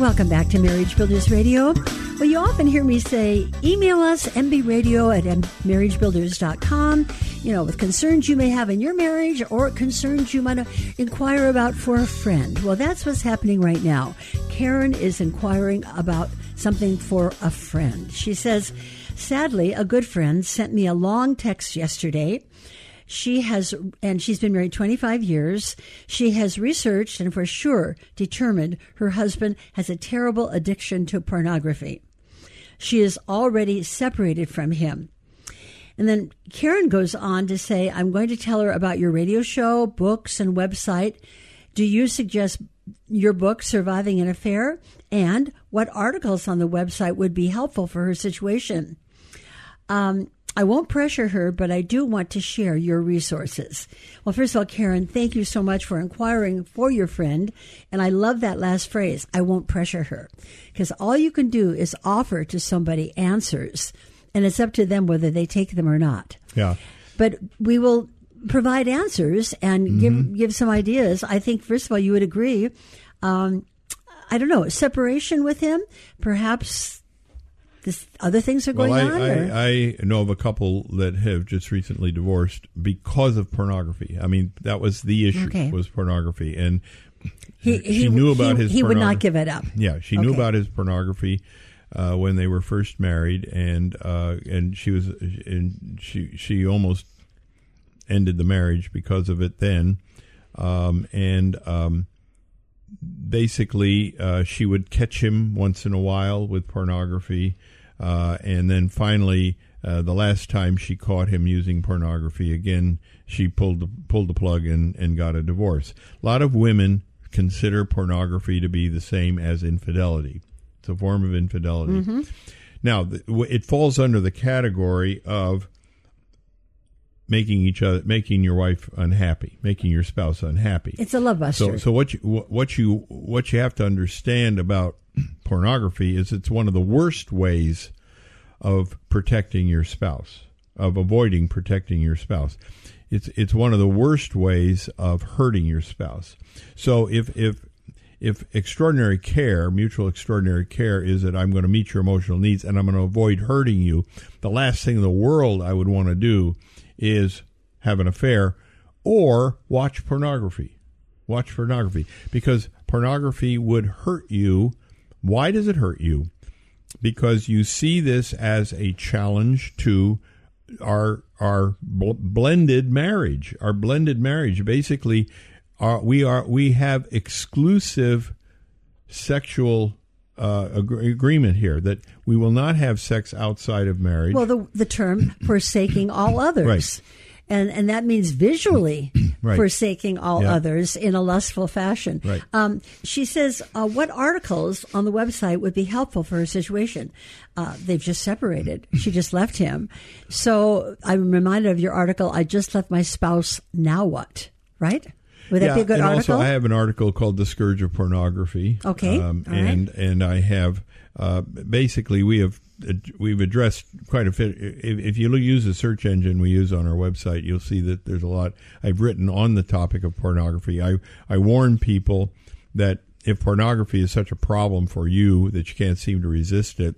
Welcome back to Marriage Builders Radio. Well, you often hear me say, email us, mbradio at marriagebuilders.com, you know, with concerns you may have in your marriage or concerns you might inquire about for a friend. Well, that's what's happening right now. Karen is inquiring about something for a friend. She says, sadly, a good friend sent me a long text yesterday she has, and she's been married 25 years. She has researched and for sure determined her husband has a terrible addiction to pornography. She is already separated from him. And then Karen goes on to say, I'm going to tell her about your radio show, books, and website. Do you suggest your book, Surviving an Affair? And what articles on the website would be helpful for her situation? Um, I won't pressure her, but I do want to share your resources. Well, first of all, Karen, thank you so much for inquiring for your friend. And I love that last phrase I won't pressure her. Because all you can do is offer to somebody answers, and it's up to them whether they take them or not. Yeah. But we will provide answers and mm-hmm. give give some ideas. I think first of all, you would agree. Um, I don't know separation with him, perhaps this other things are going well, I, on? I, I, know of a couple that have just recently divorced because of pornography. I mean, that was the issue okay. was pornography, and he, she he, knew about he, his. He would not give it up. Yeah, she okay. knew about his pornography uh, when they were first married, and uh, and she was and she she almost ended the marriage because of it then, um, and. Um, basically, uh, she would catch him once in a while with pornography, uh, and then finally, uh, the last time she caught him using pornography again, she pulled the, pulled the plug and, and got a divorce. A lot of women consider pornography to be the same as infidelity. It's a form of infidelity. Mm-hmm. Now, it falls under the category of making each other, making your wife unhappy, making your spouse unhappy. It's a love buster. So, so what you what you what you have to understand about pornography is it's one of the worst ways of protecting your spouse, of avoiding protecting your spouse. It's it's one of the worst ways of hurting your spouse. So if if if extraordinary care, mutual extraordinary care, is that I'm going to meet your emotional needs and I'm going to avoid hurting you, the last thing in the world I would want to do is have an affair or watch pornography. Watch pornography because pornography would hurt you why does it hurt you? Because you see this as a challenge to our our bl- blended marriage. Our blended marriage basically are we are we have exclusive sexual uh, ag- agreement here that we will not have sex outside of marriage. Well, the the term forsaking all others. Right and and that means visually right. forsaking all yeah. others in a lustful fashion. Right. Um, she says, uh, "What articles on the website would be helpful for her situation?" Uh, they've just separated. She just left him, so I'm reminded of your article. I just left my spouse. Now what? Right. Would that yeah, be a good and article? Also, I have an article called "The Scourge of Pornography." Okay, um, and right. and I have uh, basically we have we've addressed quite a bit. If, if, you use the search engine we use on our website, you'll see that there's a lot I've written on the topic of pornography. I I warn people that if pornography is such a problem for you that you can't seem to resist it,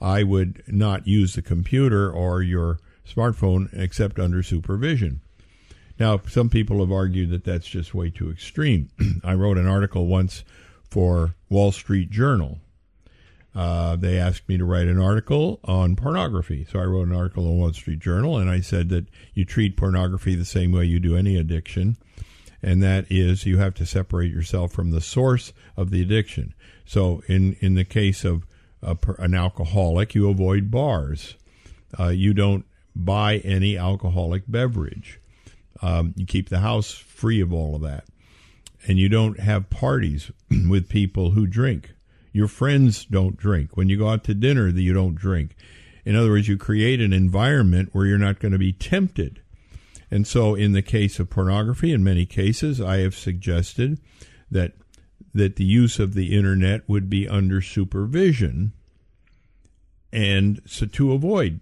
I would not use the computer or your smartphone except under supervision. Now, some people have argued that that's just way too extreme. I wrote an article once for Wall Street Journal uh, they asked me to write an article on pornography. So I wrote an article in Wall Street Journal, and I said that you treat pornography the same way you do any addiction, and that is you have to separate yourself from the source of the addiction. So in in the case of a, an alcoholic, you avoid bars. Uh, you don't buy any alcoholic beverage. Um, you keep the house free of all of that, and you don't have parties with people who drink your friends don't drink. When you go out to dinner, you don't drink. In other words, you create an environment where you're not going to be tempted. And so, in the case of pornography, in many cases, I have suggested that that the use of the internet would be under supervision, and so to avoid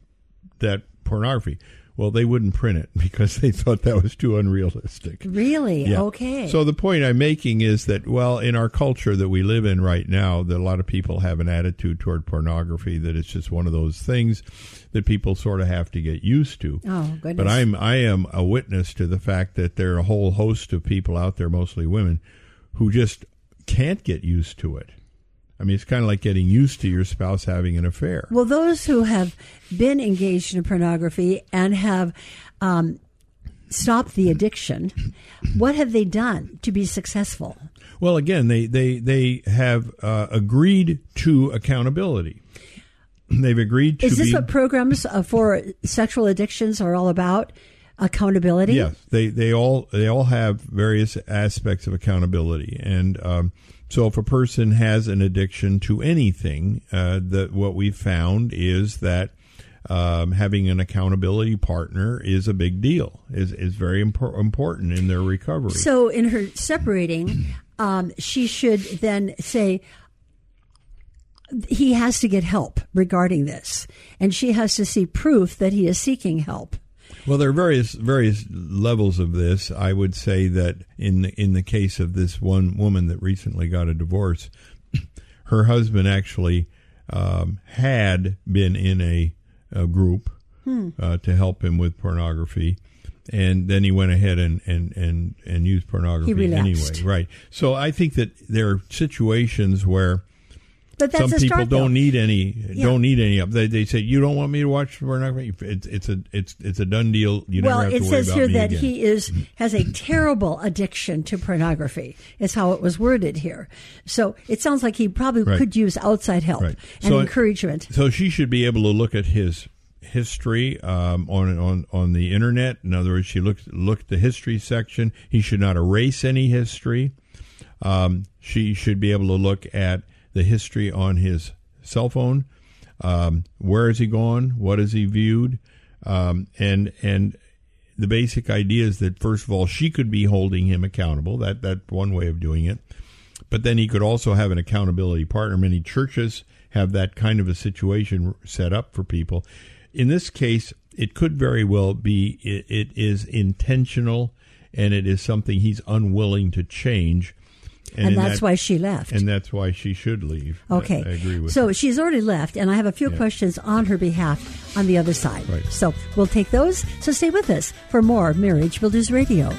that pornography. Well, they wouldn't print it because they thought that was too unrealistic. Really? Yeah. Okay. So the point I'm making is that, well, in our culture that we live in right now, that a lot of people have an attitude toward pornography that it's just one of those things that people sort of have to get used to. oh, goodness. But I'm I am a witness to the fact that there are a whole host of people out there, mostly women, who just can't get used to it. I mean, it's kind of like getting used to your spouse having an affair. Well, those who have been engaged in pornography and have um, stopped the addiction, what have they done to be successful? Well, again, they they they have uh, agreed to accountability. They've agreed to Is this be. what programs uh, for sexual addictions are all about? Accountability? Yes, they they all they all have various aspects of accountability, and um, so if a person has an addiction to anything, uh, that what we found is that um, having an accountability partner is a big deal. is is very impor- important in their recovery. So, in her separating, um, she should then say, he has to get help regarding this, and she has to see proof that he is seeking help. Well, there are various various levels of this. I would say that in the, in the case of this one woman that recently got a divorce, her husband actually um, had been in a, a group uh, to help him with pornography. And then he went ahead and, and, and, and used pornography anyway. Right. So I think that there are situations where But that's some people start, don't though. need any Yeah. don't need any of they, they say you don't want me to watch pornography it's it's a it's it's a done deal you well, never have it to worry says here that again. he is has a terrible addiction to pornography. Is how it was worded here. So it sounds like he probably Right. could use outside help Right. and So- encouragement. so she should be able to look at his history um, on on on the internet in other words she looked looked the history section he should not erase any history um, she should be able to look at the history on his cell phone. Um, where has he gone? What has he viewed? Um, and and the basic idea is that first of all she could be holding him accountable. That that one way of doing it. But then he could also have an accountability partner. Many churches have that kind of a situation set up for people. In this case it could very well be it, it is intentional and it is something he's unwilling to change And, in that's that- why she left. and that's why she should leave. Okay. I, agree with So you. she's already left, and I have a few Yeah. questions on her behalf on the other side. Right. So we'll take those. So stay with us for more Marriage Builders Radio.